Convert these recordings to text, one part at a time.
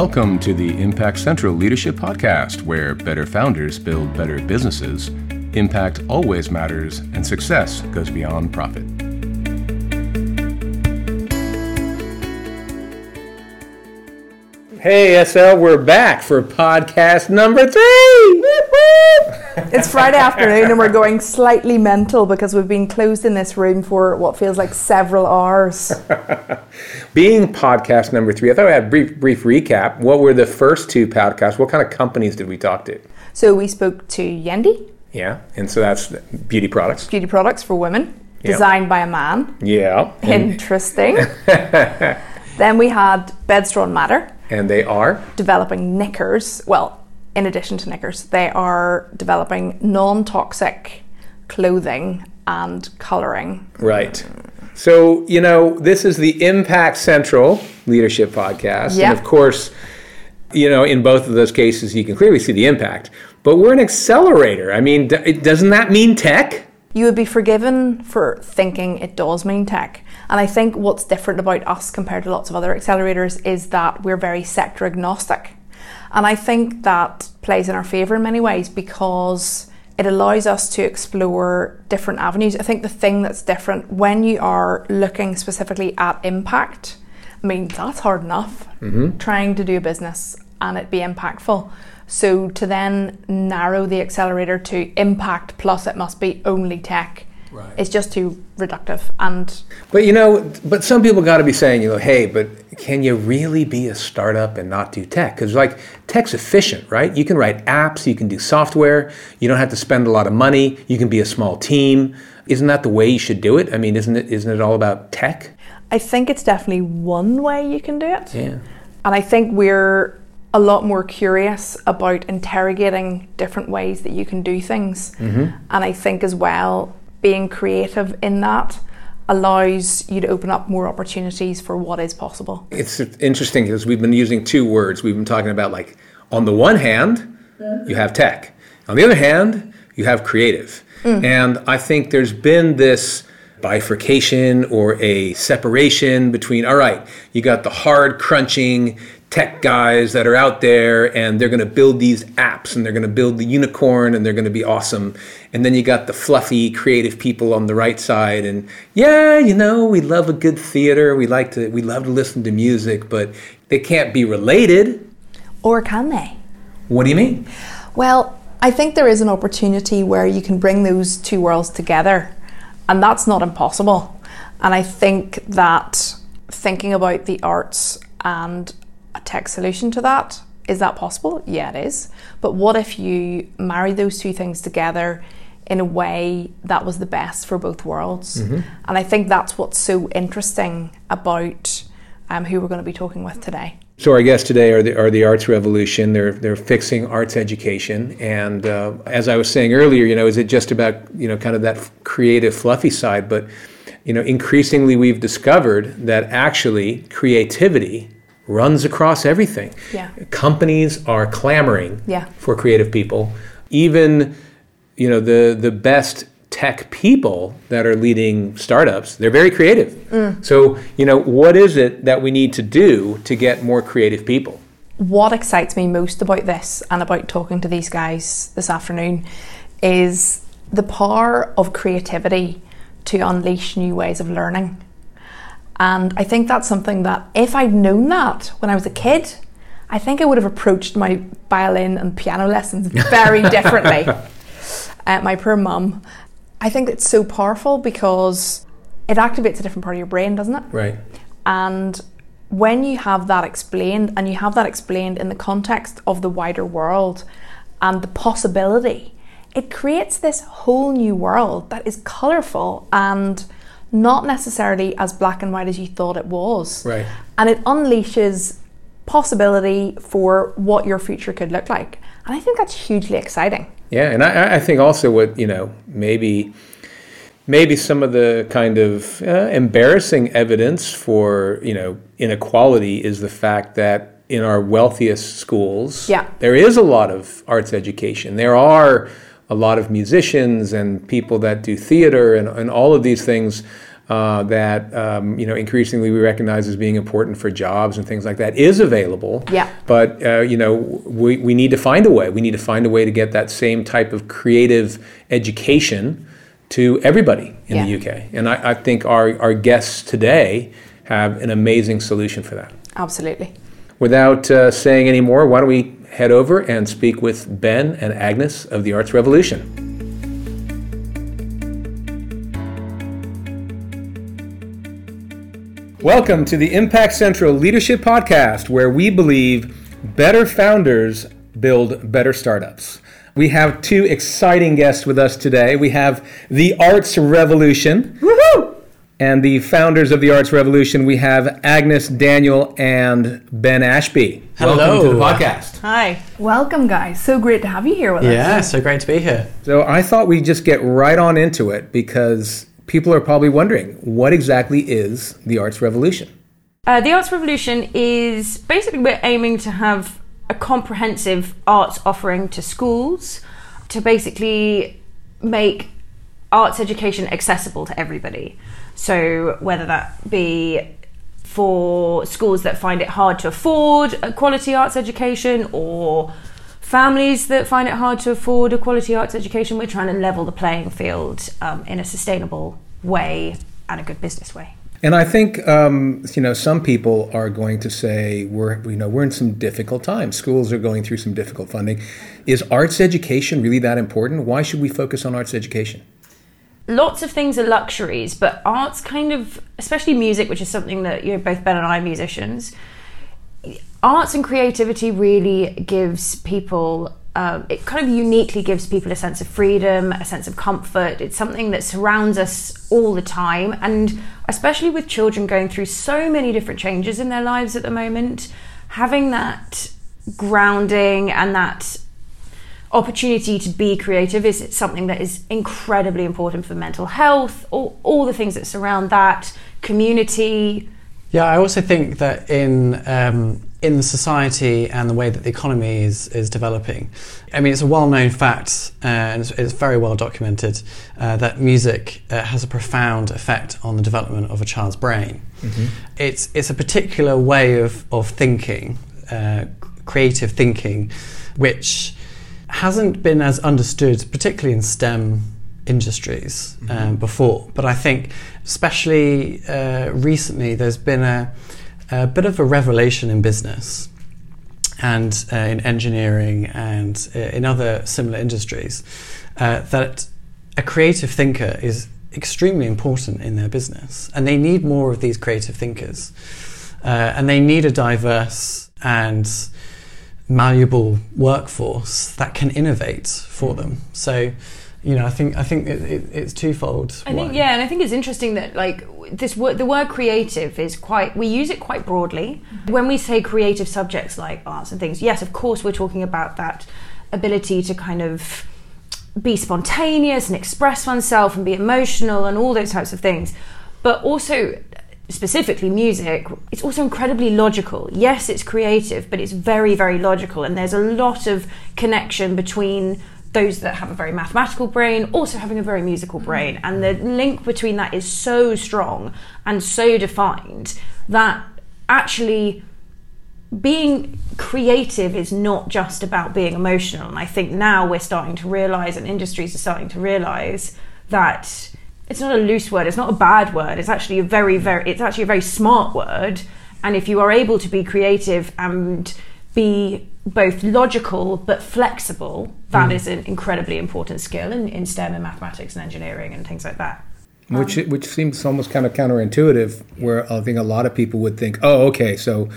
Welcome to the Impact Central Leadership Podcast, where better founders build better businesses. Impact always matters, and success goes beyond profit. Hey, SL, we're back for podcast number three. It's Friday afternoon and we're going slightly mental because we've been closed in this room for what feels like several hours. Being podcast number three, I thought we had a brief, brief recap. What were the first two podcasts? What kind of companies did we talk to? So we spoke to Yendi, Yeah, and so that's beauty products. beauty products for women, Yeah. designed by a man. Yeah, Interesting. then we had Bedstraw Matter, and they are developing knickers. Well, in addition to knickers, they are developing non toxic clothing and colouring. right. So you know, this is the Impact Central Leadership Podcast, Yeah. and of course, you know, in both of those cases, you can clearly see the impact. But we're an accelerator. I mean, doesn't that mean tech? You would be forgiven for thinking it does mean tech. And I think what's different about us compared to lots of other accelerators is that we're very sector agnostic. And I think that plays in our favour in many ways because it allows us to explore different avenues. I think the thing that's different when you are looking specifically at impact, I mean, that's hard enough mm-hmm. trying to do a business and it be impactful. So to then narrow the accelerator to impact plus it must be only tech Right. is just too reductive. And But you know, but some people got to be saying, you know, hey, but can you really be a startup and not do tech? Because like tech's efficient, right? You can write apps, you can do software, you don't have to spend a lot of money, you can be a small team. Isn't that the way you should do it? I mean, isn't it isn't it all about tech? I think it's definitely one way you can do it. Yeah. And I think we're a lot more curious about interrogating different ways that you can do things. Mm-hmm. And I think as well, being creative in that allows you to open up more opportunities for what is possible. It's interesting because we've been using two words. We've been talking about like on the one hand, you have tech. On the other hand, you have creative. Mm. And I think there's been this bifurcation or a separation between all right, you got the hard crunching tech guys that are out there and they're going to build these apps and they're going to build the unicorn and they're going to be awesome. And then you got the fluffy creative people on the right side and yeah, you know, we love a good theater. We like to we love to listen to music, but they can't be related. Or can they? What do you mean? Well, I think there is an opportunity where you can bring those two worlds together, and that's not impossible. And I think that thinking about the arts and a tech solution to that is that possible? Yeah, it is. But what if you marry those two things together in a way that was the best for both worlds? And I think that's what's so interesting about um, who we're going to be talking with today. So our guests today are the, are the Arts Revolution. They're they're fixing arts education, and uh, as I was saying earlier, you know, is it just about you know kind of that creative, fluffy side? But you know, increasingly we've discovered that actually creativity runs across everything. Yeah. Companies are clamoring Yeah. for creative people. Even you know the the best tech people that are leading startups they're very creative mm. so you know what is it that we need to do to get more creative people what excites me most about this and about talking to these guys this afternoon is the power of creativity to unleash new ways of learning. And I think that's something that if I'd known that when I was a kid, I think I would have approached my violin and piano lessons very differently. uh, my poor mum. I think it's so powerful because it activates a different part of your brain, doesn't it? right And when you have that explained, and you have that explained in the context of the wider world and the possibility, it creates this whole new world that is colourful and not necessarily as black and white as you thought it was. Right. And it unleashes possibility for what your future could look like. And I think that's hugely exciting. yeah and i, I think also what you know maybe maybe some of the kind of uh, embarrassing evidence for you know inequality is the fact that in our wealthiest schools Yeah. there is a lot of arts education there are a lot of musicians and people that do theater and, and all of these things uh, that um, you know increasingly we recognize as being important for jobs and things like that is available. Yeah. But uh, you know we, we need to find a way. We need to find a way to get that same type of creative education to everybody in Yeah. the UK. And I, I think our, our guests today have an amazing solution for that. Absolutely. Without uh, saying any more, why don't we head over and speak with Ben and Agnes of the Arts Revolution? Welcome to the Impact Central Leadership Podcast, where we believe better founders build better startups. We have two exciting guests with us today. We have the Arts Revolution. And the founders of the Arts Revolution, we have Agnes Daniel and Ben Ashby. Welcome to the Hello. podcast. Hi. Welcome, guys. So great to have you here with us. Yeah, so great to be here. So I thought we'd just get right on into it because people are probably wondering what exactly is the Arts Revolution? Uh, the Arts Revolution is basically we're aiming to have a comprehensive arts offering to schools to basically make arts education accessible to everybody. So whether that be for schools that find it hard to afford a quality arts education or families that find it hard to afford a quality arts education, we're trying to level the playing field um, in a sustainable way and a good business way. And I think um, you know some people are going to say we're you know we're in some difficult times. Schools are going through some difficult funding. Is arts education really that important? Why should we focus on arts education? Lots of things are luxuries, but art's kind of, especially music, which is something that you know, both Ben and I are musicians. Arts and creativity really gives people. Um, it kind of uniquely gives people a sense of freedom, a sense of comfort. It's something that surrounds us all the time, and especially with children going through so many different changes in their lives at the moment, having that grounding and that opportunity to be creative is something that is incredibly important for mental health, all, all the things that surround that, community. Yeah, I also think that in um, in the society and the way that the economy is is developing, I mean, it's a well-known fact uh, and it's, it's very well documented uh, that music uh, has a profound effect on the development of a child's brain. It's it's a particular way of of thinking, uh, creative thinking, which hasn't been as understood, particularly in STEM industries um, before. But I think, especially uh, recently, there's been a, a bit of a revelation in business and uh, in engineering and uh, in other similar industries uh, that a creative thinker is extremely important in their business, and they need more of these creative thinkers, uh, and they need a diverse and malleable workforce that can innovate for them. So, you know, I think I think it, it, it's twofold. I think One. yeah, and I think it's interesting that like this word, the word creative is quite. We use it quite broadly mm-hmm. when we say creative subjects like arts and things. Yes, of course, we're talking about that ability to kind of be spontaneous and express oneself and be emotional and all those types of things, but also specifically music, it's also incredibly logical. Yes, it's creative, but it's very, very logical, and there's a lot of connection between those that have a very mathematical brain also having a very musical brain, and the link between that is so strong and so defined that actually being creative is not just about being emotional. And I think now we're starting to realize, and industries are starting to realize that it's not a loose word, it's not a bad word. It's actually a very, very, it's actually a very smart word. And if you are able to be creative and be both logical but flexible, that is an incredibly important skill in, in STEM and mathematics and engineering and things like that. which which seems almost kind of counterintuitive. Where I think a lot of people would think, oh, okay, so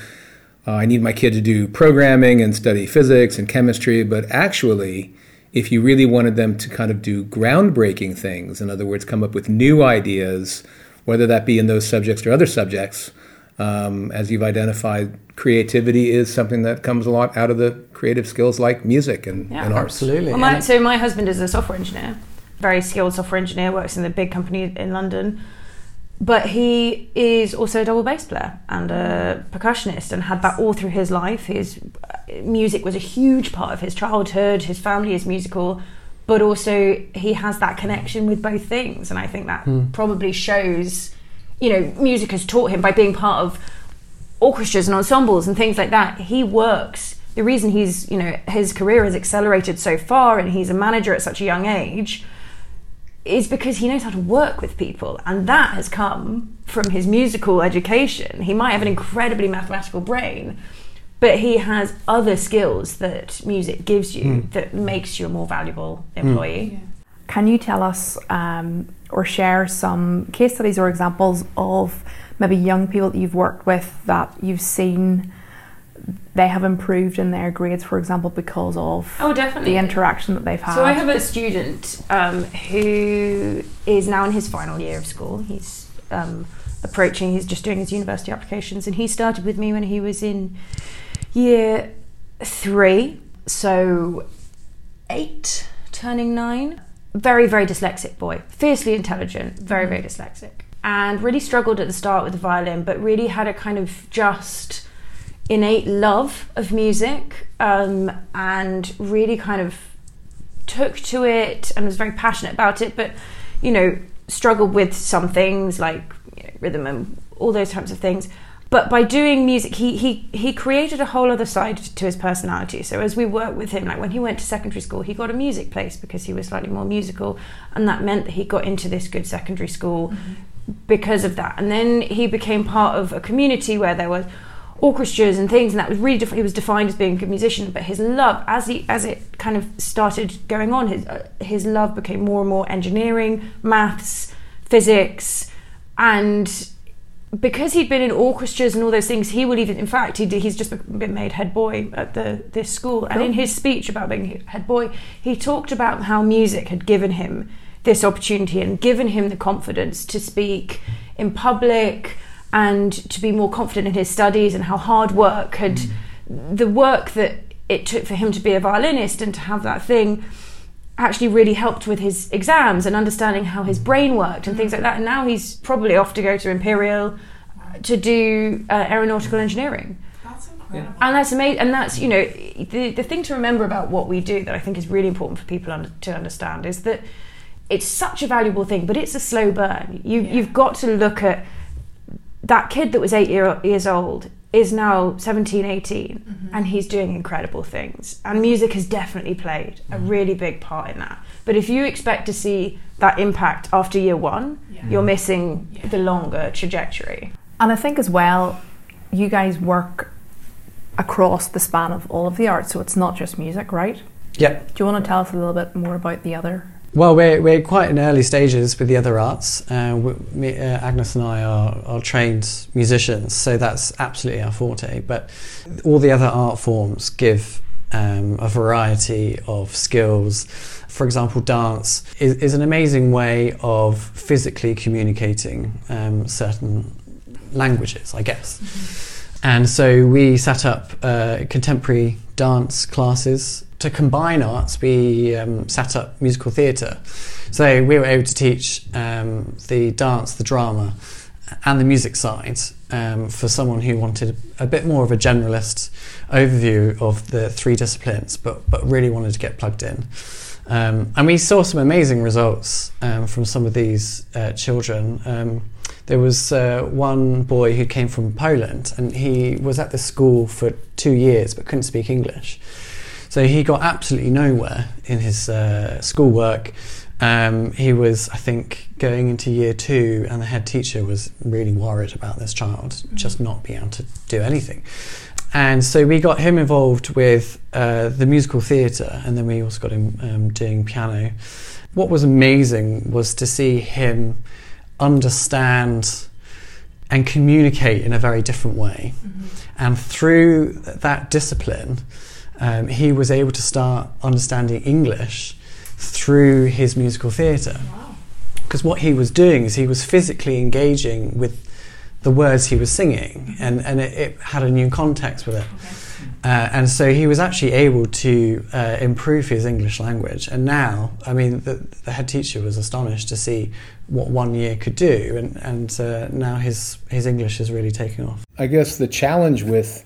uh, I need my kid to do programming and study physics and chemistry, but actually, if you really wanted them to kind of do groundbreaking things, in other words, come up with new ideas, whether that be in those subjects or other subjects, um, as you've identified, creativity is something that comes a lot out of the creative skills like music and, Yeah, and arts. Absolutely. Well, my, so my husband is a software engineer, very skilled software engineer, works in the big company in London. But he is also a double bass player and a percussionist, and had that all through his life. His uh, music was a huge part of his childhood. His family is musical, but also he has that connection with both things, and I think that probably shows you know, music has taught him by being part of orchestras and ensembles and things like that. He works. The reason he's, you know, his career has accelerated so far and he's a manager at such a young age is because he knows how to work with people. And that has come from his musical education. He might have an incredibly mathematical brain, but he has other skills that music gives you mm. that makes you a more valuable employee. Mm. Yeah. Can you tell us um, or share some case studies or examples of maybe young people that you've worked with that you've seen they have improved in their grades, for example, because of oh, definitely. the interaction that they've had. So I have a student um, who is now in his final year of school. He's um, approaching. He's just doing his university applications, and he started with me when he was in year three. So eight, turning nine very, very dyslexic boy, fiercely intelligent, very, very dyslexic, and really struggled at the start with the violin, but really had a kind of just innate love of music um, and really kind of took to it and was very passionate about it, but you know, struggled with some things like you know, rhythm and all those types of things. But by doing music he, he he created a whole other side to his personality. So as we worked with him like when he went to secondary school he got a music place because he was slightly more musical and that meant that he got into this good secondary school mm-hmm. because of that. And then he became part of a community where there was orchestras and things and that was really he was defined as being a good musician but his love as he as it kind of started going on his uh, his love became more and more engineering maths physics and because he'd been in orchestras and all those things, he will even, in fact, he he's just been made head boy at the this school. And in his speech about being head boy, he talked about how music had given him this opportunity and given him the confidence to speak in public and to be more confident in his studies and how hard work had mm. the work that it took for him to be a violinist and to have that thing actually really helped with his exams and understanding how his brain worked and things like that. And now he's probably off to go to Imperial to do uh, aeronautical engineering. That's incredible. And that's amazing. And that's, you know, the, the thing to remember about what we do that I think is really important for people under, to understand is that it's such a valuable thing, but it's a slow burn. You, yeah. You've got to look at that kid that was eight year, years old is now 17, 18, mm-hmm. and he's doing incredible things. And music has definitely played a mm-hmm. really big part in that. But if you expect to see that impact after year one, yeah. you're missing yeah. the longer trajectory. And I think as well, you guys work across the span of all of the arts, so it's not just music, right? Yeah. Do you want to tell us a little bit more about the other well, we're, we're quite in early stages with the other arts. Uh, we, uh, Agnes and I are, are trained musicians, so that's absolutely our forte. But all the other art forms give um, a variety of skills. For example, dance is, is an amazing way of physically communicating um, certain languages, I guess. Mm-hmm. And so we set up uh, contemporary dance classes to combine arts, we um, set up musical theatre. So we were able to teach um, the dance, the drama, and the music side um, for someone who wanted a bit more of a generalist overview of the three disciplines, but, but really wanted to get plugged in. Um, and we saw some amazing results um, from some of these uh, children. There was uh, one boy who came from Poland and he was at the school for two years but couldn't speak English. So he got absolutely nowhere in his uh, schoolwork. Um, he was, I think, going into year two, and the head teacher was really worried about this child just not being able to do anything. And so we got him involved with uh, the musical theatre, and then we also got him um, doing piano. What was amazing was to see him understand and communicate in a very different way. Mm-hmm. And through that discipline, um, he was able to start understanding English through his musical theatre. Because wow. what he was doing is he was physically engaging with the words he was singing, and, and it, it had a new context with it. Okay. Uh, and so he was actually able to uh, improve his English language. And now, I mean, the, the, head teacher was astonished to see what one year could do, and, and uh, now his, his English is really taking off. I guess the challenge with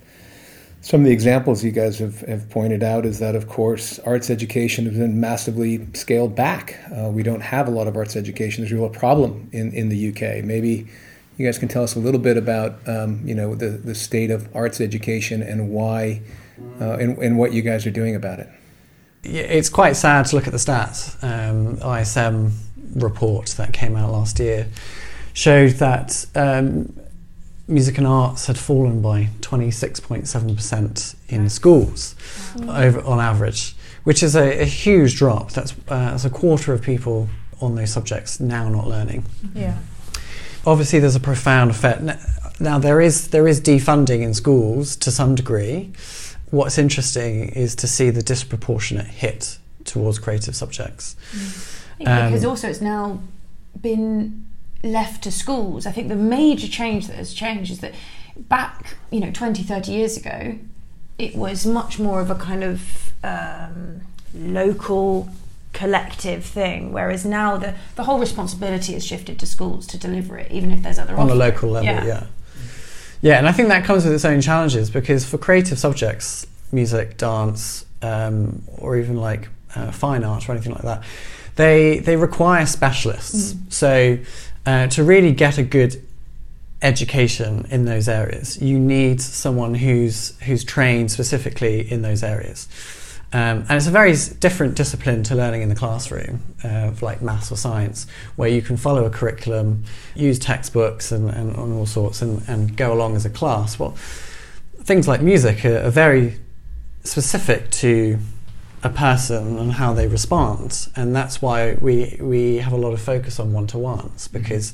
some of the examples you guys have, have pointed out is that, of course, arts education has been massively scaled back. Uh, we don't have a lot of arts education. There's a real problem in, in the UK. Maybe you guys can tell us a little bit about um, you know the, the state of arts education and why uh, and, and what you guys are doing about it. It's quite sad to look at the stats. Um, ISM report that came out last year showed that um, music and arts had fallen by 26.7% in schools over on average, which is a, a huge drop. That's, uh, that's a quarter of people on those subjects now not learning. Yeah. Obviously, there's a profound effect. Now, there is, there is defunding in schools to some degree. What's interesting is to see the disproportionate hit towards creative subjects. Mm. because Um, also it's now been left to schools. I think the major change that has changed is that back, you know, 20, 30 years ago, it was much more of a kind of um, local collective thing, whereas now the, the whole responsibility has shifted to schools to deliver it, even if there's other on a local level, Yeah. yeah. yeah. and I think that comes with its own challenges because for creative subjects, music, dance, um, or even like uh, fine art or anything like that, they they require specialists. Mm. So uh, to really get a good education in those areas, you need someone who's who's trained specifically in those areas. Um, and it's a very different discipline to learning in the classroom, uh, of like maths or science, where you can follow a curriculum, use textbooks and, and, and all sorts, and, and go along as a class. Well, things like music are, are very specific to a person and how they respond, and that's why we we have a lot of focus on one to ones because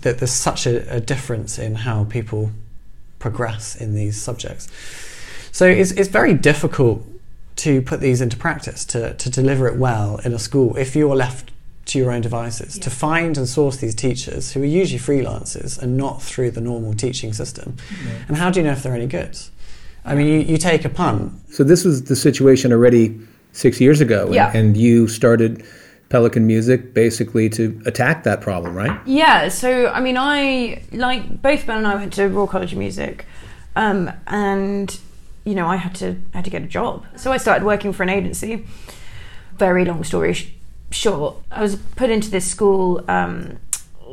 that there's such a, a difference in how people progress in these subjects. So it's it's very difficult to put these into practice to to deliver it well in a school if you're left to your own devices to find and source these teachers who are usually freelancers and not through the normal teaching system. And how do you know if they're any good? I mean, you, you take a punt So this was the situation already six years ago, and, Yeah. and you started Pelican Music basically to attack that problem, right? Yeah, so I mean, I like both Ben and I went to Royal College of Music, um, and you know, I had to I had to get a job. So I started working for an agency. Very long story sh- short, I was put into this school um,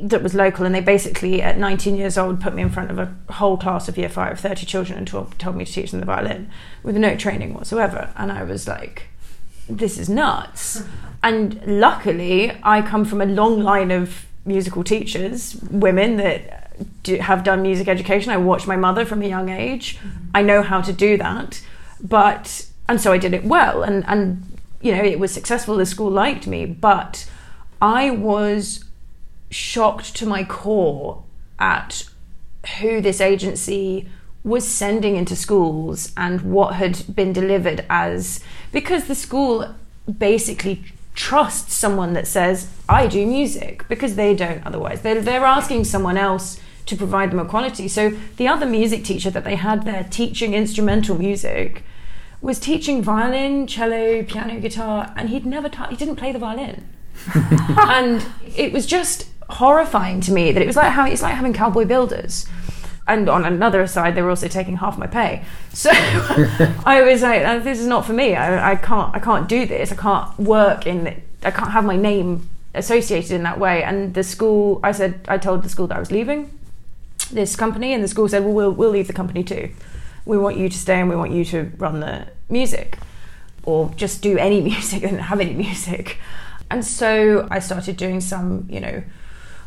that was local, and they basically, at 19 years old, put me in front of a whole class of year five, 30 children, and told, told me to teach them the violin with no training whatsoever. And I was like, this is nuts. And luckily, I come from a long line of musical teachers, women that do, have done music education. I watched my mother from a young age. Mm-hmm. I know how to do that. But, and so I did it well. And, and, you know, it was successful. The school liked me. But I was shocked to my core at who this agency was sending into schools and what had been delivered as because the school basically trusts someone that says I do music because they don't otherwise they're, they're asking someone else to provide them a quality. So the other music teacher that they had there teaching instrumental music was teaching violin cello piano guitar and he'd never ta- he didn't play the violin. And it was just horrifying to me that it was like how it's like having cowboy builders. And on another side they were also taking half my pay. So i was like "Uh, this is not for me. I, I can't i can't do this. I can't work in i can't have my name associated in that way. And the school i said i told the school that i was leaving this company and the school said well we'll, we'll leave the company too. We want you to stay and we want you to run the music or just do any music and have any music. And so i started doing some you know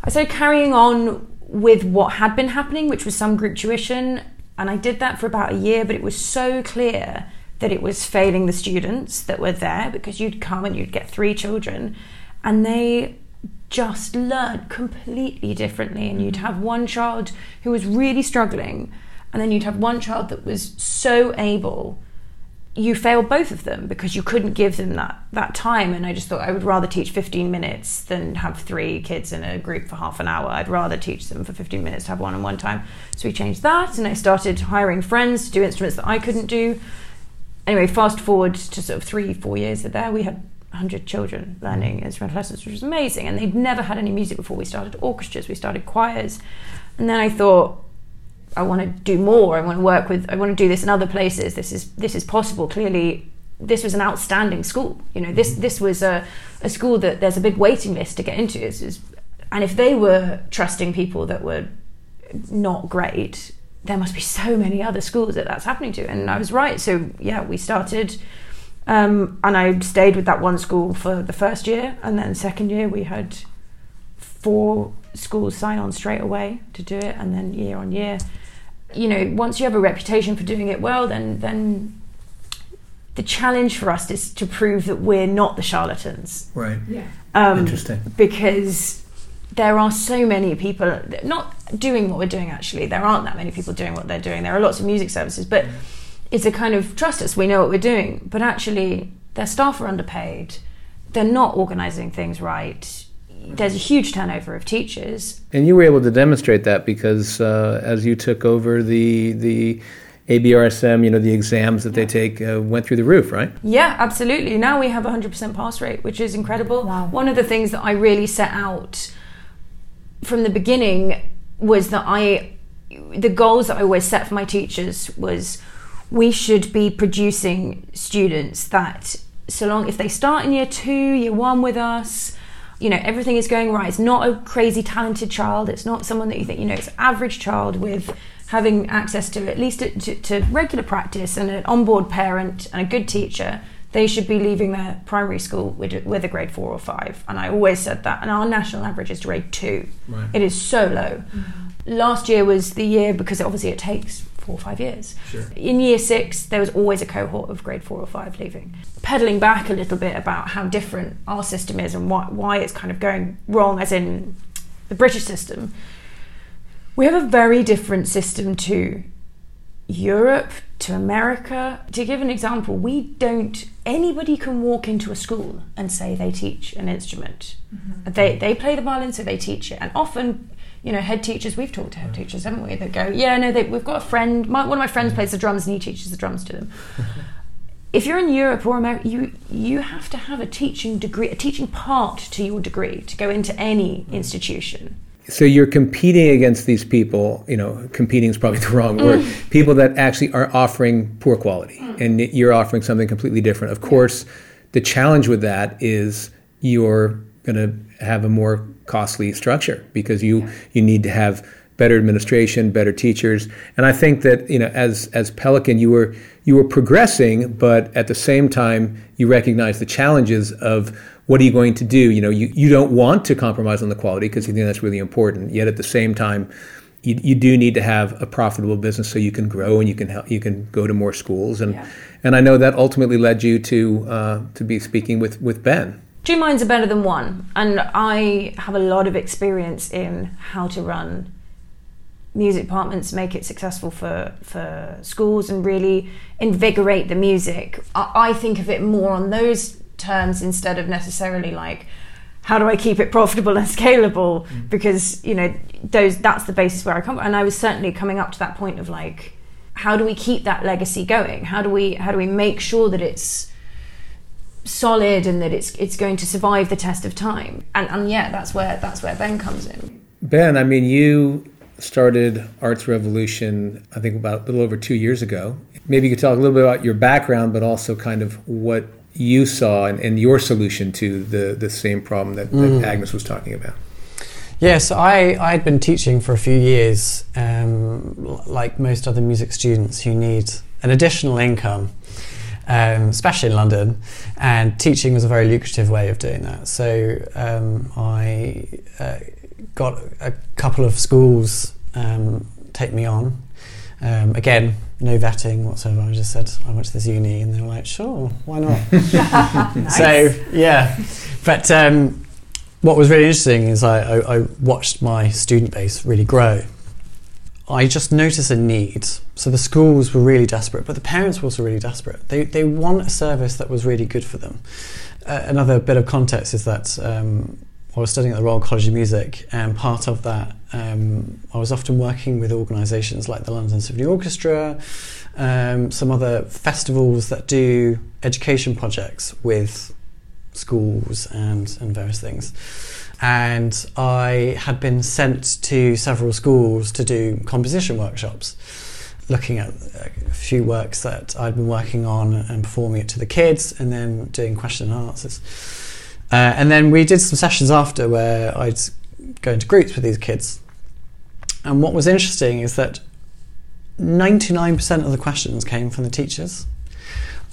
i started carrying on with what had been happening which was some group tuition. And i did that for about a year but it was so clear that it was failing the students that were there because you'd come and you'd get three children and they just learn completely differently. And you'd mm. have one child who was really struggling and then you'd have one child that was so able you failed both of them because you couldn't give them that that time. And i just thought i would rather teach 15 minutes than have three kids in a group for half an hour. I'd rather teach them for 15 minutes to have one-on-one time. So we changed that and i started hiring friends to do instruments that i couldn't do. Anyway fast forward to sort of three four years there we had 100 children learning mm. instrumental lessons which was amazing and they'd never had any music before we started orchestras we started choirs and then i thought I want to do more. I want to work with. I want to do this in other places. This is this is possible. Clearly, this was an outstanding school. You know, this mm. this was a, a school that there's a big waiting list to get into. This is, and if they were trusting people that were not great, there must be so many other schools that that's happening to. And I was right. So yeah, we started, um, and I stayed with that one school for the first year, and then second year we had four schools sign on straight away to do it, and then year on year, you know, once you have a reputation for doing it well, then then the challenge for us is to prove that we're not the charlatans. Right. Yeah. Um, Interesting. Because there are so many people not doing what we're doing. Actually, there aren't that many people doing what they're doing. There are lots of music services, but it's a kind of trust us. We know what we're doing, but actually, their staff are underpaid. They're not organising things right. There's a huge turnover of teachers. And you were able to demonstrate that because uh, as you took over the the ABRSM, you know, the exams that they take uh, went through the roof, right? Yeah, absolutely. Now we have 100% pass rate, which is incredible. Wow. One of the things that I really set out from the beginning was that I, the goals that I always set for my teachers was we should be producing students that, so long, if they start in year two, year one with us, you know, everything is going right. It's not a crazy talented child. It's not someone that you think, you know, it's an average child with having access to at least to, to, to regular practice and an onboard parent and a good teacher. They should be leaving their primary school with, with a grade four or five. And I always said that. And our national average is grade two. Right. It is so low. Mm-hmm. Last year was the year because obviously it takes four or five years. Sure. In year six, there was always a cohort of grade four or five leaving. Pedaling back a little bit about how different our system is and why, why it's kind of going wrong, as in the British system, we have a very different system to Europe, to America. To give an example, we don't, anybody can walk into a school and say they teach an instrument. Mm-hmm. They, they play the violin, so they teach it. And often, you know, head teachers, we've talked to head teachers, haven't we, that go, yeah, no, they, we've got a friend, my, one of my friends plays the drums and he teaches the drums to them. if you're in Europe or America, you you have to have a teaching degree, a teaching part to your degree to go into any mm-hmm. institution. So you're competing against these people. You know, competing is probably the wrong word. Mm. People that actually are offering poor quality, mm. and you're offering something completely different. Of course, the challenge with that is you're going to have a more costly structure because you you need to have better administration, better teachers, and I think that you know as as Pelican, you were you were progressing, but at the same time you recognize the challenges of what are you going to do? You know, you, you don't want to compromise on the quality because you think that's really important. Yet at the same time, you, you do need to have a profitable business so you can grow and you can help, you can go to more schools. And and I know that ultimately led you to uh, to be speaking with with Ben. Two minds are better than one, and I have a lot of experience in how to run music departments, make it successful for for schools, and really invigorate the music. I, I think of it more on those terms instead of necessarily like how do I keep it profitable and scalable? Mm. Because you know those that's the basis where I come. And I was certainly coming up to that point of like, how do we keep that legacy going? How do we how do we make sure that it's solid and that it's it's going to survive the test of time? And and yeah, that's where that's where Ben comes in. Ben, I mean, you started Arts Revolution, I think about a little over two years ago. Maybe you could talk a little bit about your background, but also kind of what you saw and, and your solution to the, the same problem that, that Agnes was talking about. Yeah, so I, I'd been teaching for a few years, um, like most other music students who need an additional income, um, especially in London, and teaching was a very lucrative way of doing that. So um, I uh, got a couple of schools um, take me on. Um, again, no vetting whatsoever. I just said I went to this uni, and they were like, "Sure, why not?" So yeah, but um, what was really interesting is I, I, I watched my student base really grow. I just noticed a need. So the schools were really desperate, but the parents were also really desperate. They, they want a service that was really good for them. Uh, another bit of context is that um, I was studying at the Royal College of Music, and part of that, um, I was often working with organisations like the London Symphony Orchestra, um, some other festivals that do education projects with schools and, and various things. And I had been sent to several schools to do composition workshops, looking at a few works that I'd been working on and performing it to the kids, and then doing question and answers. Uh, and then we did some sessions after where I'd go into groups with these kids. And what was interesting is that 99% of the questions came from the teachers.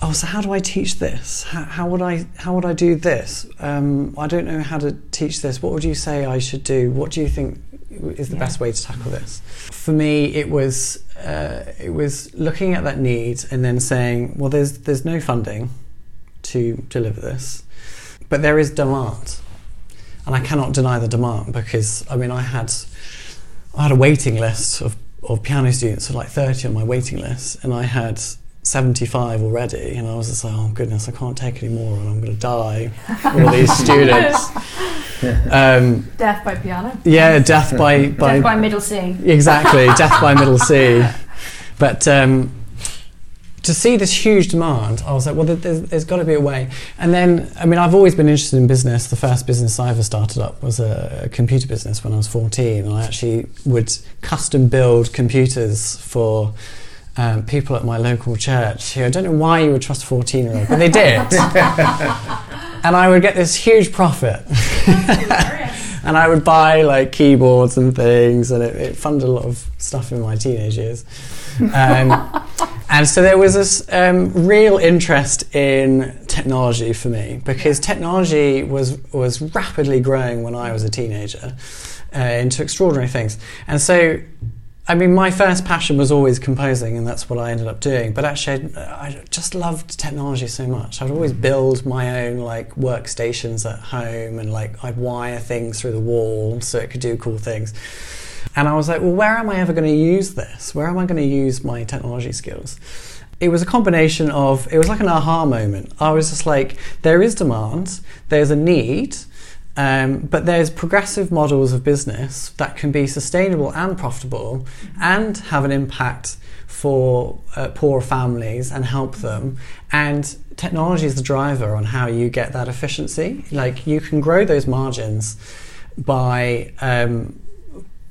Oh, so how do I teach this? How, how would I how would I do this? Um, I don't know how to teach this. What would you say I should do? What do you think is the Yeah. best way to tackle this? For me, it was uh, it was looking at that need and then saying, well, there's there's no funding to deliver this, but there is demand, and I cannot deny the demand because I mean I had I had a waiting list of, of piano students, so like 30 on my waiting list, and I had 75 already, and I was just like, oh goodness, I can't take any more, and I'm going to die. All these students. Um, Death by piano. yeah, death by, by, Death by middle C. exactly death by middle C. But um, to see this huge demand, I was like, well, there- there's, there's got to be a way. And then, I mean, I've always been interested in business. The first business I ever started up was a, a computer business when I was 14, and I actually would custom build computers for. Um, people at my local church who I don't know why you would trust a 14 year old, but they did. and I would get this huge profit. and I would buy like keyboards and things, and it, it funded a lot of stuff in my teenage years. Um, and so there was this um, real interest in technology for me because technology was was rapidly growing when I was a teenager uh, into extraordinary things. And so, I mean, my first passion was always composing, and that's what I ended up doing. But actually, I, just loved technology so much. I'd always build my own like workstations at home, and like I'd wire things through the wall so it could do cool things. And I was like, well, where am I ever going to use this? Where am I going to use my technology skills? It was a combination of, it was like an aha moment. I was just like, there is demand, there's a need, um, but there's progressive models of business that can be sustainable and profitable and have an impact for uh, poor families and help them. And technology is the driver on how you get that efficiency. Like you can grow those margins by um,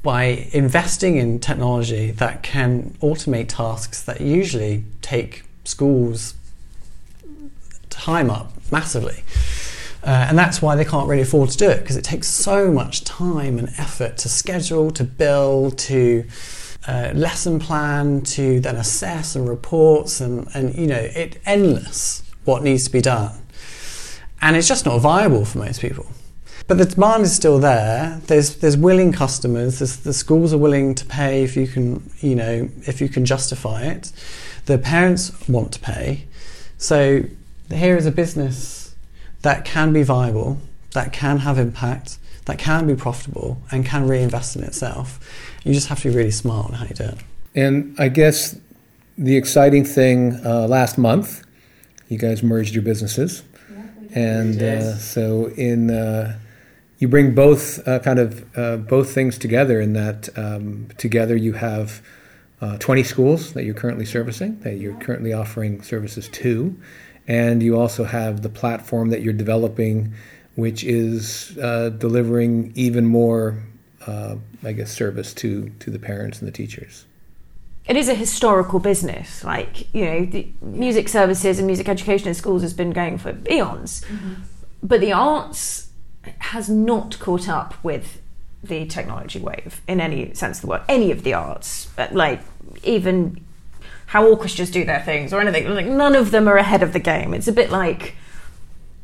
by investing in technology that can automate tasks that usually take schools time up massively. Uh, and that's why they can't really afford to do it because it takes so much time and effort to schedule, to build, to uh, lesson plan, to then assess and reports, and, and you know, it endless what needs to be done. And it's just not viable for most people. But the demand is still there. There's there's willing customers. There's, the schools are willing to pay if you can you know if you can justify it. The parents want to pay. So here is a business that can be viable, that can have impact, that can be profitable, and can reinvest in itself. You just have to be really smart on how you do it. And I guess the exciting thing uh, last month, you guys merged your businesses, and uh, so in uh, you bring both uh, kind of uh, both things together. In that um, together you have uh, 20 schools that you're currently servicing, that you're currently offering services to, and you also have the platform that you're developing, which is uh, delivering even more, uh, I guess, service to to the parents and the teachers. it is a historical business. Like, you know, the music services and music education in schools has been going for eons. But the arts has not caught up with the technology wave in any sense of the word. Any of the arts, but like even how orchestras do their things or anything. Like none of them are ahead of the game. It's a bit like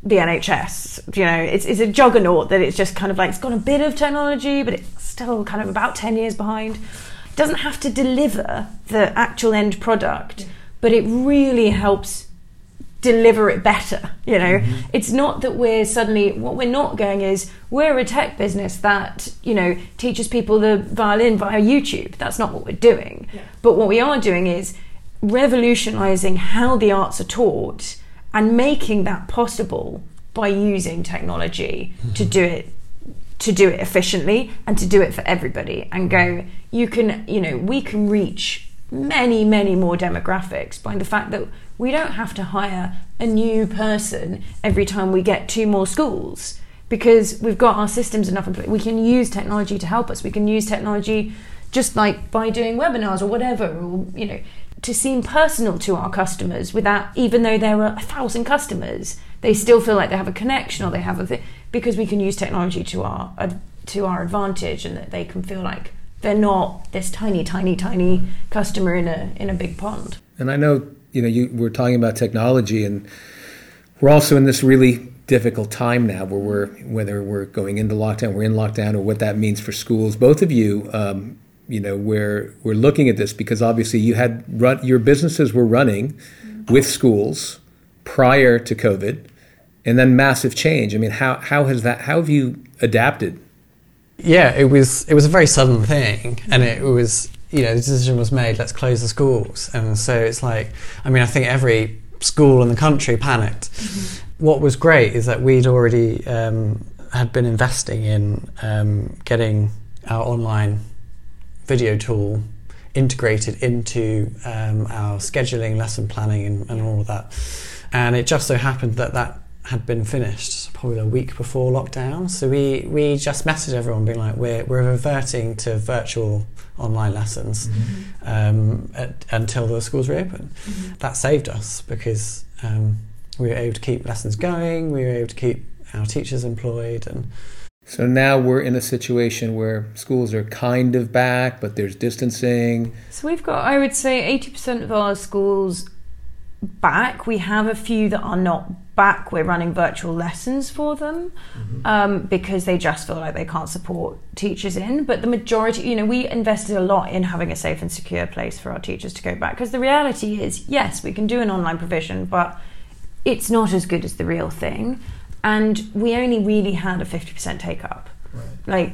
the NHS. You know, it's, it's a juggernaut that it's just kind of like it's got a bit of technology, but it's still kind of about 10 years behind. It doesn't have to deliver the actual end product, but it really helps deliver it better. You know, mm-hmm. it's not that we're suddenly what we're not going is we're a tech business that you know teaches people the violin via YouTube. That's not what we're doing. But what we are doing is revolutionizing how the arts are taught and making that possible by using technology to mm-hmm. do it to do it efficiently and to do it for everybody and go you can you know we can reach many many more demographics by the fact that we don't have to hire a new person every time we get two more schools because we've got our systems enough in place. We can use technology to help us. We can use technology just like by doing webinars or whatever or you know to seem personal to our customers without even though there are a thousand customers they still feel like they have a connection or they have a thing because we can use technology to our to our advantage and that they can feel like they're not this tiny, tiny, tiny customer in a in a big pond. And I know you know you we're talking about technology, and we're also in this really difficult time now where we're whether we're going into lockdown, we're in lockdown, or what that means for schools. Both of you, um, you know, we're we're looking at this because obviously you had run your businesses were running with schools prior to COVID, and then massive change. I mean, how how has that? How have you adapted? Yeah, it was it was a very sudden thing, and it was you know the decision was made. Let's close the schools, and so it's like I mean I think every school in the country panicked. Mm-hmm. What was great is that we'd already um, had been investing in um, getting our online video tool integrated into um, our scheduling, lesson planning, and, and, all of that. And it just so happened that that had been finished probably a week before lockdown. So we, we just messaged everyone being like, we're, we're reverting to virtual online lessons mm-hmm. um, at, until the schools reopen. Mm-hmm. That saved us because um, we were able to keep lessons going, we were able to keep our teachers employed and so now we're in a situation where schools are kind of back, but there's distancing. So we've got, I would say, 80% of our schools back. We have a few that are not back. We're running virtual lessons for them mm-hmm. um, because they just feel like they can't support teachers in. But the majority, you know, we invested a lot in having a safe and secure place for our teachers to go back because the reality is, yes, we can do an online provision, but it's not as good as the real thing and we only really had a 50% take up right. like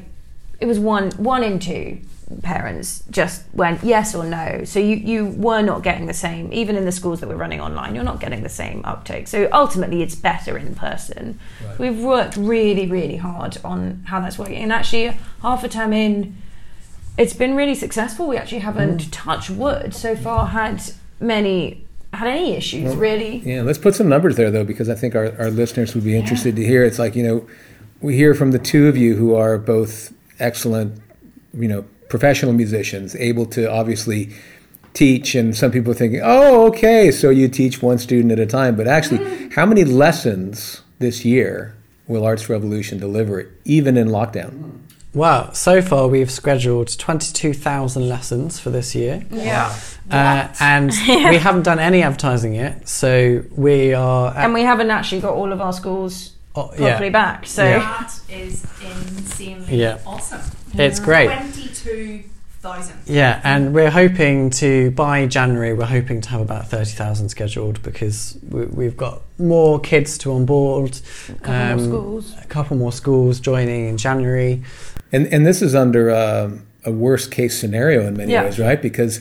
it was one one in two parents just went yes or no. So you you were not getting the same even in the schools that we're running online you're not getting the same uptake. So ultimately it's better in person. Right. we've worked really really hard on how that's working. And actually half a term in it's been really successful. We actually haven't mm. touched wood. So far had many had any issues well, really. Yeah, let's put some numbers there though, because I think our, our listeners would be interested yeah. to hear. It's like, you know, we hear from the two of you who are both excellent, you know, professional musicians, able to obviously teach and some people are thinking, oh, okay, so you teach one student at a time. But actually, mm. how many lessons this year will Arts Revolution deliver, even in lockdown? Wow, so far we've scheduled 22,000 lessons for this year. Yeah. Uh, and we haven't done any advertising yet, so we are. and we haven't actually got all of our schools oh, properly yeah. back. So yeah. that is insanely yeah. awesome. It's great. Twenty-two thousand. yeah, and we're hoping to by January we're hoping to have about thirty thousand scheduled because we, have got more kids to onboard, a couple um, more schools, a couple more schools joining in January, and and this is under uh, a worst case scenario in many yeah. ways, right? Because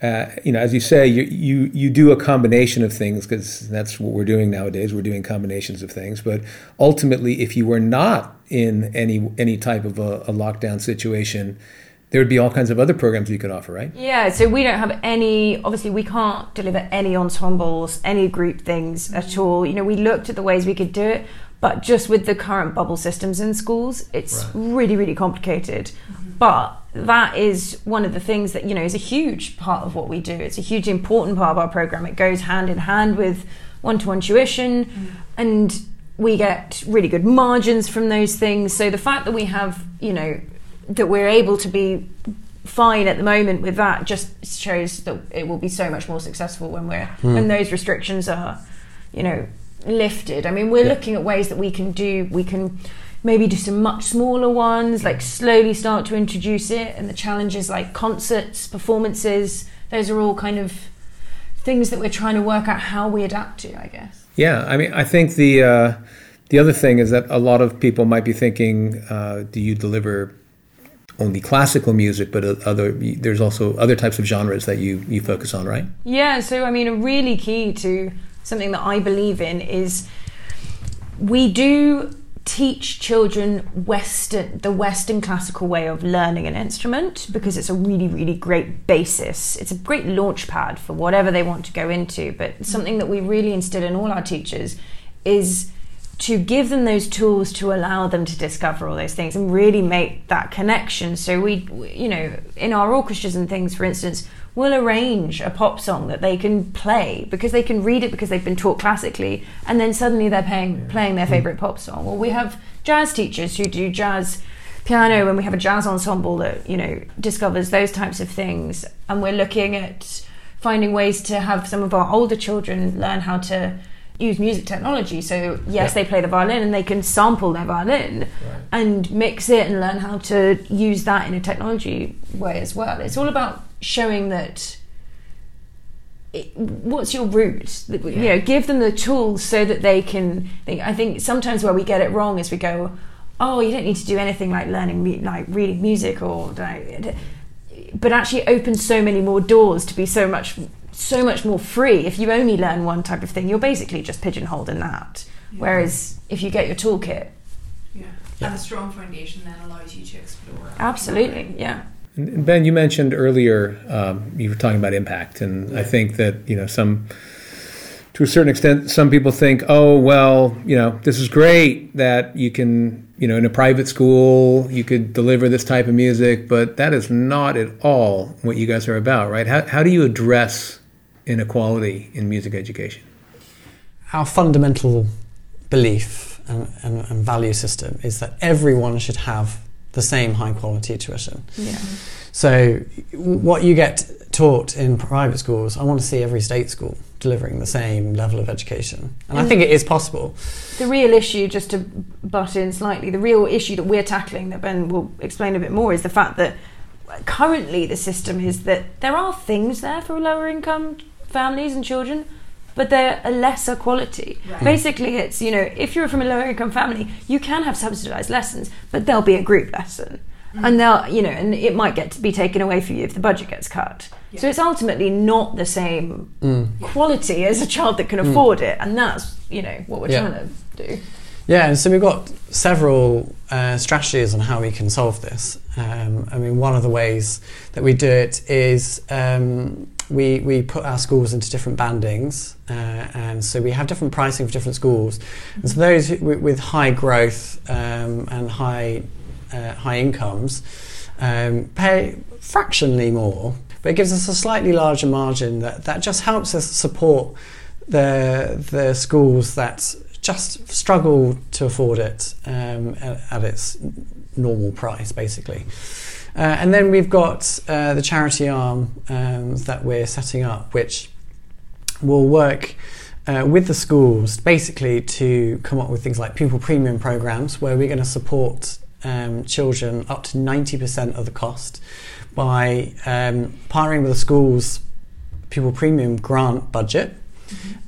uh, you know, as you say, you you, you do a combination of things because that's what we're doing nowadays. We're doing combinations of things, but ultimately, if you were not in any any type of a, a lockdown situation, there would be all kinds of other programs you could offer, right? Yeah, so we don't have any, obviously, we can't deliver any ensembles, any group things at all. You know, we looked at the ways we could do it, but just with the current bubble systems in schools, it's right. really, really complicated. Mm-hmm. But that is one of the things that, you know, is a huge part of what we do. It's a huge important part of our program. It goes hand in hand with one to one tuition mm-hmm. and we get really good margins from those things. So the fact that we have, you know, that we're able to be fine at the moment with that just shows that it will be so much more successful when we're mm. when those restrictions are, you know, lifted. I mean, we're yeah. looking at ways that we can do, we can maybe do some much smaller ones, like slowly start to introduce it. And the challenges like concerts, performances, those are all kind of things that we're trying to work out how we adapt to, I guess. Yeah, I mean, I think the uh, the other thing is that a lot of people might be thinking, uh, do you deliver only classical music, but other there's also other types of genres that you you focus on, right? Yeah. So I mean, a really key to something that I believe in is we do teach children western the western classical way of learning an instrument because it's a really really great basis. It's a great launch pad for whatever they want to go into but something that we really instill in all our teachers is to give them those tools to allow them to discover all those things and really make that connection. So we you know in our orchestras and things for instance will arrange a pop song that they can play because they can read it because they've been taught classically, and then suddenly they're playing, playing their favorite pop song. Well, we have jazz teachers who do jazz piano when we have a jazz ensemble that you know discovers those types of things and we're looking at finding ways to have some of our older children learn how to use music technology so yes yeah. they play the violin and they can sample their violin right. and mix it and learn how to use that in a technology way as well it's all about showing that it, what's your route yeah. you know give them the tools so that they can they, i think sometimes where we get it wrong is we go oh you don't need to do anything like learning like reading music or but actually opens so many more doors to be so much so much more free if you only learn one type of thing you're basically just pigeonholed in that yeah. whereas if you get your toolkit yeah. yeah and a strong foundation then allows you to explore absolutely yeah Ben, you mentioned earlier um, you were talking about impact, and yeah. I think that you know some, to a certain extent, some people think, oh well, you know, this is great that you can, you know, in a private school you could deliver this type of music, but that is not at all what you guys are about, right? How how do you address inequality in music education? Our fundamental belief and, and, and value system is that everyone should have the same high quality tuition. Yeah. So what you get taught in private schools, I want to see every state school delivering the same level of education. And, I think it is possible. The real issue, just to butt in slightly, the real issue that we're tackling, that Ben will explain a bit more, is the fact that currently the system is that there are things there for lower income families and children, but they're a lesser quality. Right. Basically, it's, you know, if you're from a lower income family, you can have subsidized lessons, but there'll be a group lesson. Mm. And they'll, you know, and it might get to be taken away from you if the budget gets cut. Yeah. So it's ultimately not the same mm. quality as a child that can mm. afford it, and that's, you know, what we're yeah. trying to do. Yeah, and so we've got several uh, strategies on how we can solve this. Um, I mean, one of the ways that we do it is um, we, we put our schools into different bandings, uh, and so we have different pricing for different schools. And so those with high growth um, and high uh, high incomes um, pay fractionally more, but it gives us a slightly larger margin that, that just helps us support the the schools that just struggle to afford it um, at, at its normal price, basically. Uh, and then we've got uh, the charity arm um, that we're setting up, which will work uh, with the schools basically to come up with things like pupil premium programs where we're going to support um, children up to 90% of the cost by um, partnering with the school's pupil premium grant budget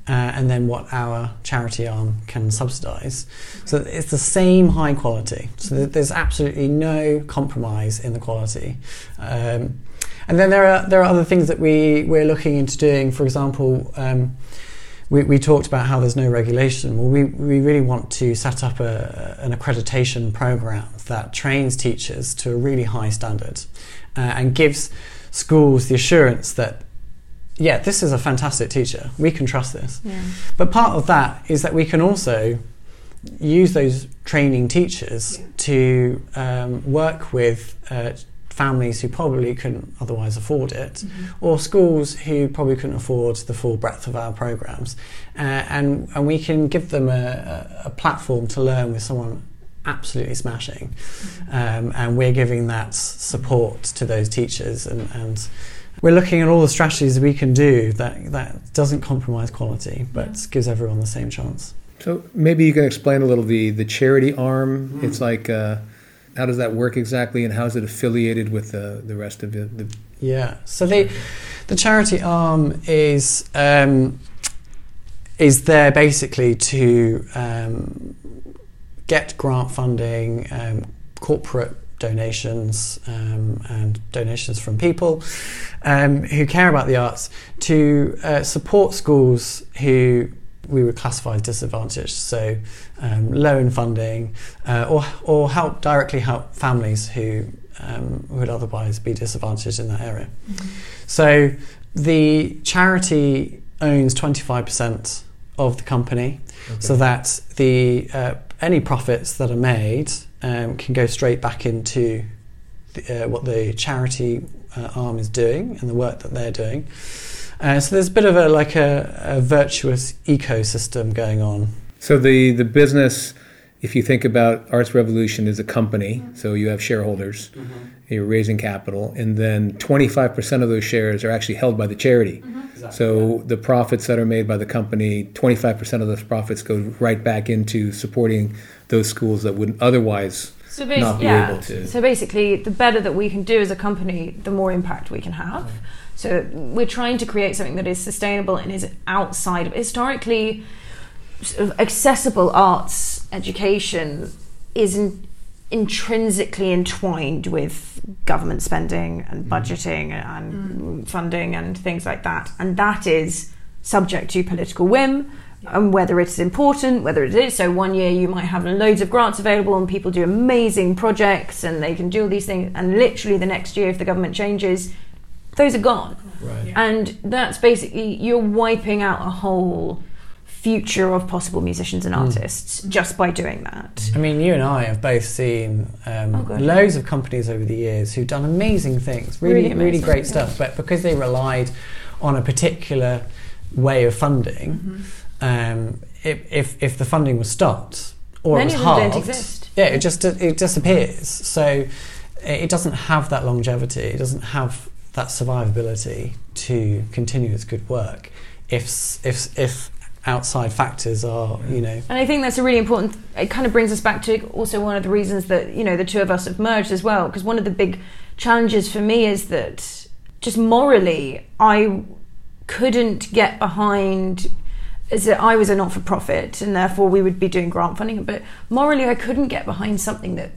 uh, and then what our charity arm can subsidise. So it's the same high quality. So there's absolutely no compromise in the quality. Um, and then there are there are other things that we we're looking into doing. For example. Um, we, we, talked about how there's no regulation. Well, we, we really want to set up a, an accreditation program that trains teachers to a really high standard uh, and gives schools the assurance that yeah, this is a fantastic teacher. We can trust this. Yeah. But part of that is that we can also use those training teachers yeah. to um, work with uh, families who probably couldn't otherwise afford it, mm-hmm. or schools who probably couldn't afford the full breadth of our programs, uh, and and we can give them a, a, platform to learn with someone absolutely smashing, mm-hmm. um, and we're giving that support to those teachers and and we're looking at all the strategies we can do that, that doesn't compromise quality but gives everyone the same chance. So maybe you can explain a little the, the charity arm. Mm. It's like, uh, how does that work exactly and how is it affiliated with the, the rest of the, the Yeah, so the, the charity arm is, um, is there basically to um, get grant funding, um, corporate donations um, and donations from people um, who care about the arts to uh, support schools who we would classify as disadvantaged, so um, low in funding, uh, or, or help directly help families who um, would otherwise be disadvantaged in that area. Mm-hmm. So the charity owns 25% of the company, okay. so that the uh, any profits that are made um, can go straight back into the, uh, what the charity uh, arm is doing and the work that they're doing. Uh, so there's a bit of a like a, a, virtuous ecosystem going on. So the the business if you think about Arts Revolution as a company, mm-hmm. so you have shareholders, mm-hmm. you're raising capital, and then 25% of those shares are actually held by the charity. Mm-hmm. So the profits that are made by the company, 25% of those profits go right back into supporting those schools that wouldn't otherwise So not basically, be yeah. able to. So basically, the better that we can do as a company, the more impact we can have. So we're trying to create something that is sustainable and is outside of historically sort of accessible arts education isn't intrinsically entwined with government spending and mm. budgeting and mm. funding and things like that. And that is subject to political whim and whether it's important whether it is. So one year you might have loads of grants available and people do amazing projects and they can do all these things. And literally the next year if the government changes those are gone. Right. and that's basically you're wiping out a whole future of possible musicians and artists just by doing that I mean, you and I have both seen um, Oh, God, loads of companies over the years who've done amazing things, really, Really really, great yeah. stuff. But because they relied on a particular way of funding, Mm-hmm. um, if, if if the funding was stopped or Many it was halved, exist. yeah, it just it disappears. So it doesn't have that longevity. It doesn't have that survivability to continue its good work. If if if outside factors are, you know, And I think that's a really important. It kind of brings us back to also one of the reasons that you know the two of us have merged as well. Because one of the big challenges for me is that just morally, I couldn't get behind. Is that I was a not for profit, and therefore we would be doing grant funding. But morally, I couldn't get behind something that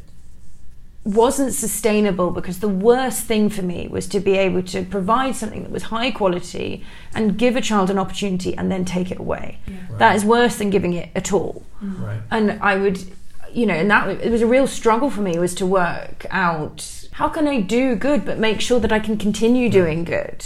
wasn't sustainable because the worst thing for me was to be able to provide something that was high quality and give a child an opportunity and then take it away. That is worse than giving it at all. Mm. Right. And I would, you know, and that it was a real struggle for me was to work out how can I do good but make sure that I can continue doing good.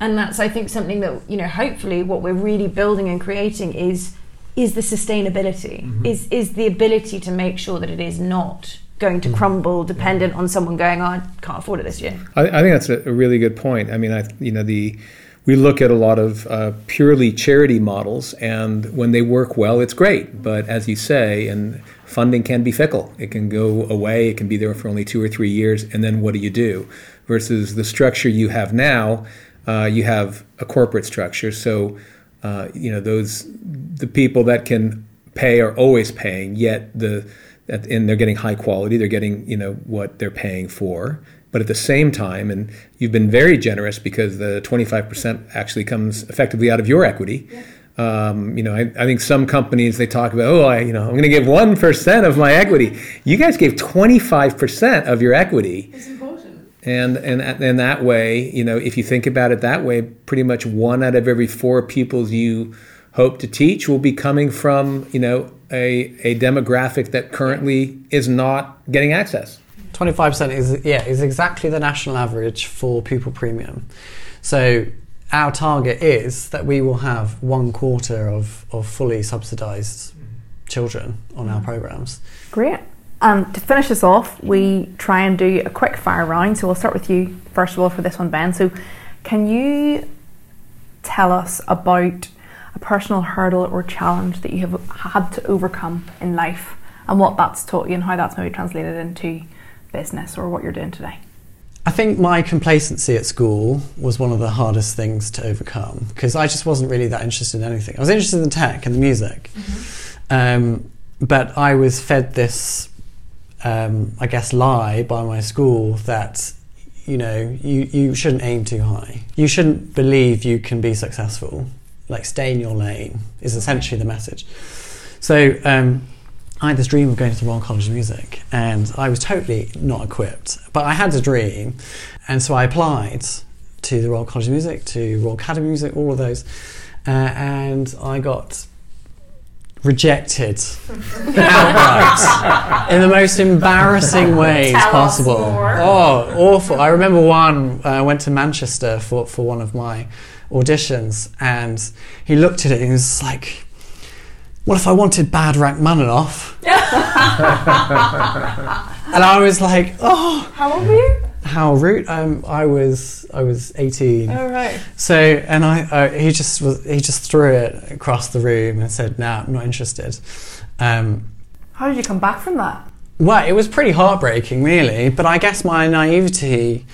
And that's I think something that you know hopefully what we're really building and creating is is the sustainability mm-hmm. is is the ability to make sure that it is not going to crumble dependent on someone going oh, I can't afford it this year. I, I think that's a, a really good point. I mean, I you know the we look at a lot of uh, purely charity models, and when they work well, it's great. But as you say, and funding can be fickle. It can go away. It can be there for only two or three years, and then what do you do? Versus the structure you have now, uh, you have a corporate structure. So uh, you know those the people that can pay are always paying. Yet the that- and they're getting high quality. They're getting you know what they're paying for. But at the same time, and you've been very generous because the 25% actually comes effectively out of your equity. Um, you know, I, I think some companies they talk about, oh, I, you know, I'm going to give one percent of my equity. You guys gave 25% of your equity. It's important. And and and that way, you know, if you think about it that way, pretty much one out of every four pupils you hope to teach will be coming from, you know, a, a demographic that currently is not getting access. 25% is yeah is exactly the national average for pupil premium. So our target is that we will have one quarter of, of fully subsidised children on our mm. programs. Great. And to finish this off, we try and do a quick fire round. So we'll start with you first of all for this one, Ben. So can you tell us about a personal hurdle or challenge that you have had to overcome in life and what that's taught you and how that's maybe translated into business or what you're doing today? I think my complacency at school was one of the hardest things to overcome because I just wasn't really that interested in anything. I was interested in tech and the music, um, but I was fed this, um, I guess, lie by my school that you know you, you shouldn't aim too high. You shouldn't believe you can be successful. Like stay in your lane is essentially the message. So um, I had this dream of going to the Royal College of Music, and I was totally not equipped. But I had a dream, and so I applied to the Royal College of Music, to Royal Academy of Music, all of those, uh, and I got rejected outright in the most embarrassing ways Tell possible. Oh, awful! I remember one. uh, I went to Manchester for for one of my auditions, and he looked at it and he was like. What if I wanted bad Rachmaninoff? and I was like, oh, How old were you? how rude. Um, I was I was eighteen. Oh right. So and I uh, he just was he just threw it across the room and said, "No, I'm not interested." Um, How How did you come back from that? Well, it was pretty heartbreaking, really. But I guess my naivety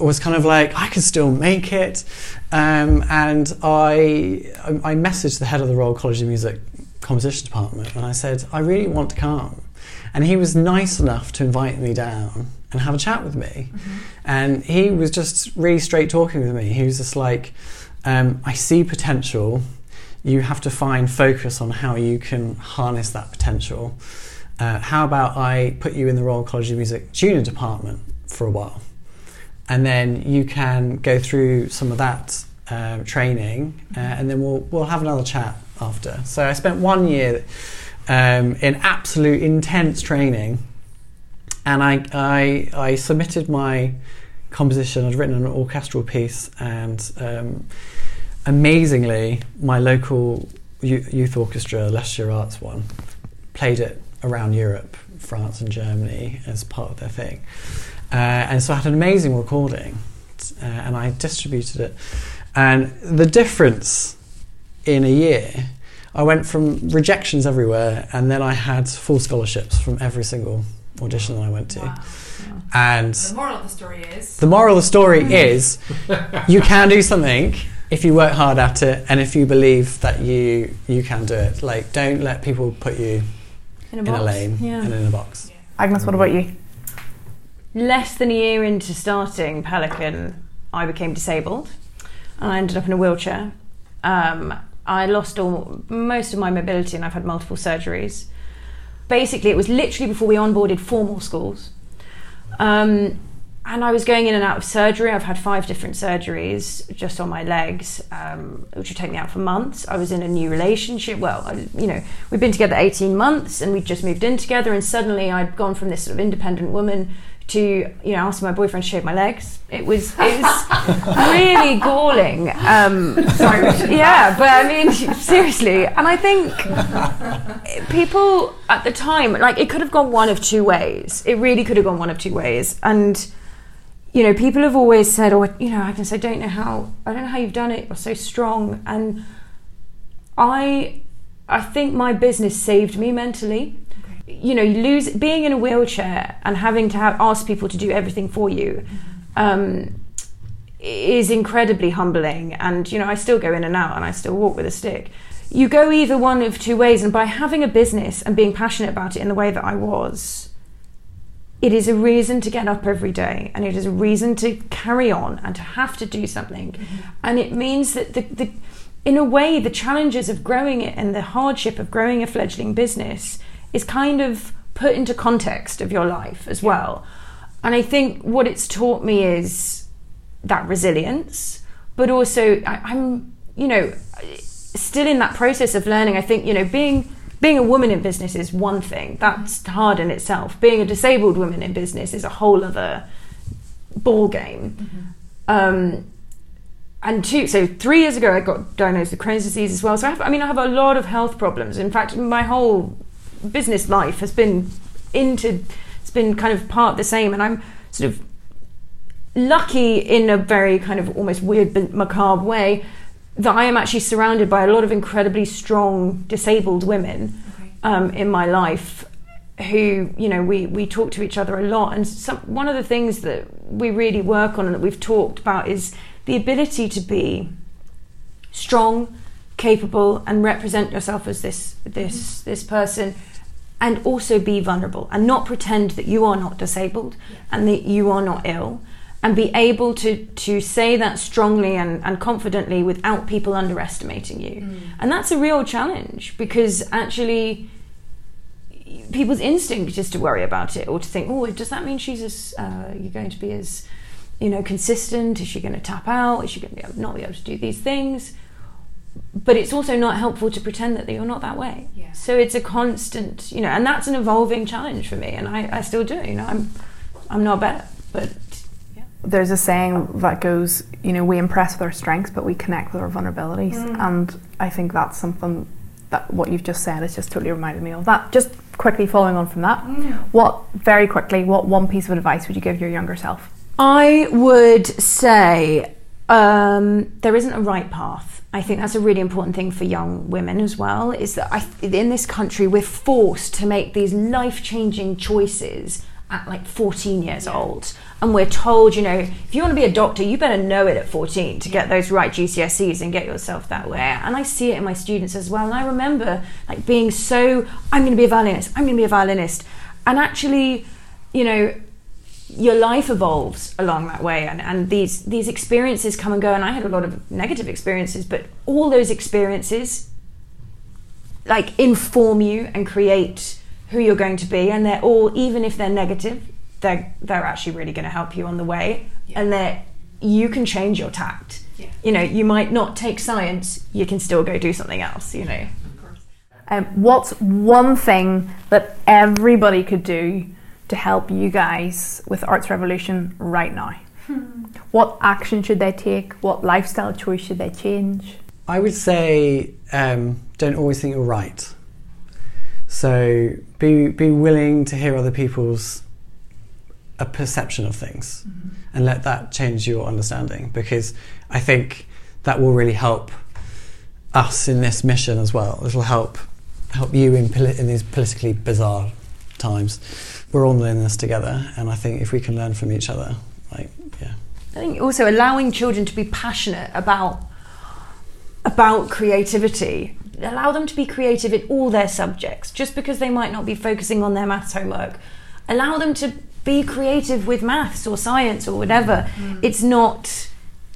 was kind of like I could still make it, um, and I I messaged the head of the Royal College of Music composition department and I said I really want to come, and he was nice enough to invite me down and have a chat with me, mm-hmm. and he was just really straight talking with me. He was just like, um, I see potential. You have to find focus on how you can harness that potential. Uh, how about I put you in the Royal College of Music junior department for a while? And then you can go through some of that uh, training, uh, and then we'll we'll have another chat after. So I spent one year um, in absolute intense training, and I, I I submitted my composition. I'd written an orchestral piece, and um, amazingly, my local youth orchestra, Leicestershire Arts one, played it around Europe, France and Germany as part of their thing. Uh, and so I had an amazing recording uh, and I distributed it. And the difference in a year, I went from rejections everywhere and then I had full scholarships from every single audition that I went to. Wow. And the moral of the story is the moral of the story is you can do something if you work hard at it and if you believe that you you can do it. Like don't let people put you in a, in a lane yeah. and in a box. Agnes, what about you? Less than a year into starting Pelican, I became disabled and I ended up in a wheelchair. Um, I lost all most of my mobility and I've had multiple surgeries. Basically, it was literally before we onboarded formal schools. Um, and I was going in and out of surgery. I've had five different surgeries just on my legs, um, which would take me out for months. I was in a new relationship. Well, I, you know, we'd been together 18 months and we'd just moved in together. And suddenly I'd gone from this sort of independent woman to you know asking my boyfriend to shave my legs. It was it was really galling. Um, Sorry, yeah, but I mean seriously, and I think people at the time like it could have gone one of two ways. It really could have gone one of two ways, and you know people have always said, "Oh, you know, Agnes, I don't know how I don't know how you've done it. You're so strong," and I I think my business saved me mentally you know, you lose being in a wheelchair and having to have, ask people to do everything for you. Um, is incredibly humbling and you know I still go in and out and I still walk with a stick you go either one of two ways and by having a business and being passionate about it in the way that I was it is a reason to get up every day and it is a reason to carry on and to have to do something mm-hmm. and it means that the, the in a way the challenges of growing it and the hardship of growing a fledgling business is kind of put into context of your life as well. And I think what it's taught me is that resilience, but also I, am you know, still in that process of learning. I think, you know, being being a woman in business is one thing. That's hard in itself. Being a disabled woman in business is a whole other ball game. Mm-hmm. Um, and two, so three years ago, I got diagnosed with Crohn's disease as well. So I, have, I mean, I have a lot of health problems. In fact, my whole business life has been into it's been kind of part the same and i'm sort of lucky in a very kind of almost weird macabre way that i am actually surrounded by a lot of incredibly strong disabled women okay. um, in my life who you know we we talk to each other a lot and some, one of the things that we really work on and that we've talked about is the ability to be strong capable and represent yourself as this this mm-hmm. this person and also be vulnerable and not pretend that you are not disabled and that you are not ill and be able to to say that strongly and, and confidently without people underestimating you. Mm. and that's a real challenge because actually people's instinct is to worry about it or to think oh does that mean she's as uh, you're going to be as you know consistent? Is she going to tap out? Is she going to be able, not be able to do these things but it's also not helpful to pretend that you're not that way. Yeah. So it's a constant, you know, and that's an evolving challenge for me, and I, I still do. You know, I'm I'm not better, but yeah. There's a saying that goes, you know, we impress with our strengths, but we connect with our vulnerabilities, mm. and I think that's something that what you've just said has just totally reminded me of that. Just quickly following on from that, mm. what very quickly, what one piece of advice would you give your younger self? I would say um, there isn't a right path I think that's a really important thing for young women as well. Is that I, in this country we're forced to make these life changing choices at like 14 years old, and we're told, you know, if you want to be a doctor, you better know it at 14 to get those right GCSEs and get yourself that way. And I see it in my students as well. And I remember like being so, I'm going to be a violinist. I'm going to be a violinist, and actually, you know, your life evolves along that way and, and these these experiences come and go and I had a lot of negative experiences but all those experiences like inform you and create who you're going to be and they're all even if they're negative they're they're actually really going to help you on the way Yeah. and that you can change your tact Yeah. you know you might not take science you can still go do something else you know Of course. Um, what's one thing that everybody could do to help you guys with Arts Revolution right now? Hmm. What action should they take? What lifestyle choice should they change? I would say um, don't always think you're right. So be be willing to hear other people's a perception of things, mm-hmm. and let that change your understanding. Because I think that will really help us in this mission as well. It'll help help you in poli- in these politically bizarre times. We're all in this together, and I think if we can learn from each other, like yeah. I think also allowing children to be passionate about about creativity. Allow them to be creative in all their subjects, just because they might not be focusing on their maths homework. Allow them to be creative with maths or science or whatever. Mm. It's not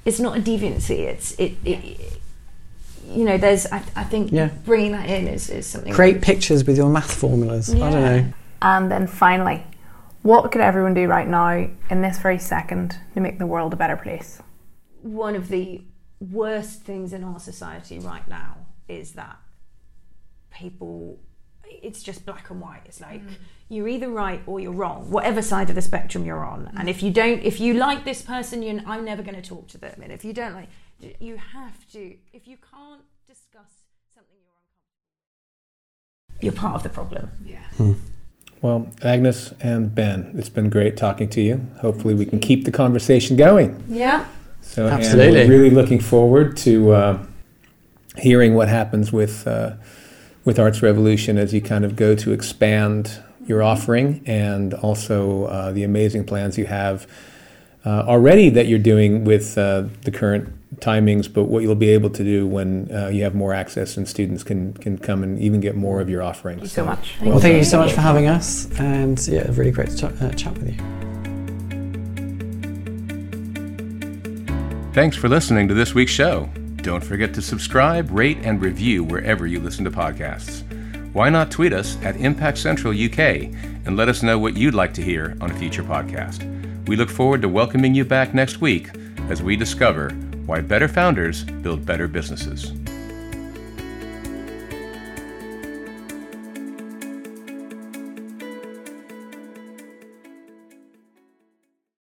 it's not a deviancy. It's it. it you know, there's. I, I think Yeah. bringing that in is, is something. Create pictures with your math formulas. I don't know. And then finally, what could everyone do right now in this very second to make the world a better place? one of the worst things in our society right now is that people it's just black and white. It's like mm. you're either right or you're wrong whatever side of the spectrum you're on. And if you don't if you like this person you i'm never going to talk to them. And if you don't like you have to if you can't discuss something you're uncomfortable you're part of the problem. Yeah. Hmm. Well, Agnes and Ben, it's been great talking to you. Hopefully, we can keep the conversation going. yeah So, Absolutely. And we're really looking forward to uh, hearing what happens with uh, with Arts Revolution as you kind of go to expand your offering, and also uh, the amazing plans you have uh, already that you're doing with uh, the current timings, but what you'll be able to do when uh, you have more access and students can can come and even get more of your offerings. Thank you so much. Well, thank you so much for having us, and yeah, really great to ch- uh, chat with you. Thanks for listening to this week's show. Don't forget to subscribe, rate, and review wherever you listen to podcasts. Why not tweet us at Impact Central UK and let us know what you'd like to hear on a future podcast? We look forward to welcoming you back next week as we discover why better founders build better businesses.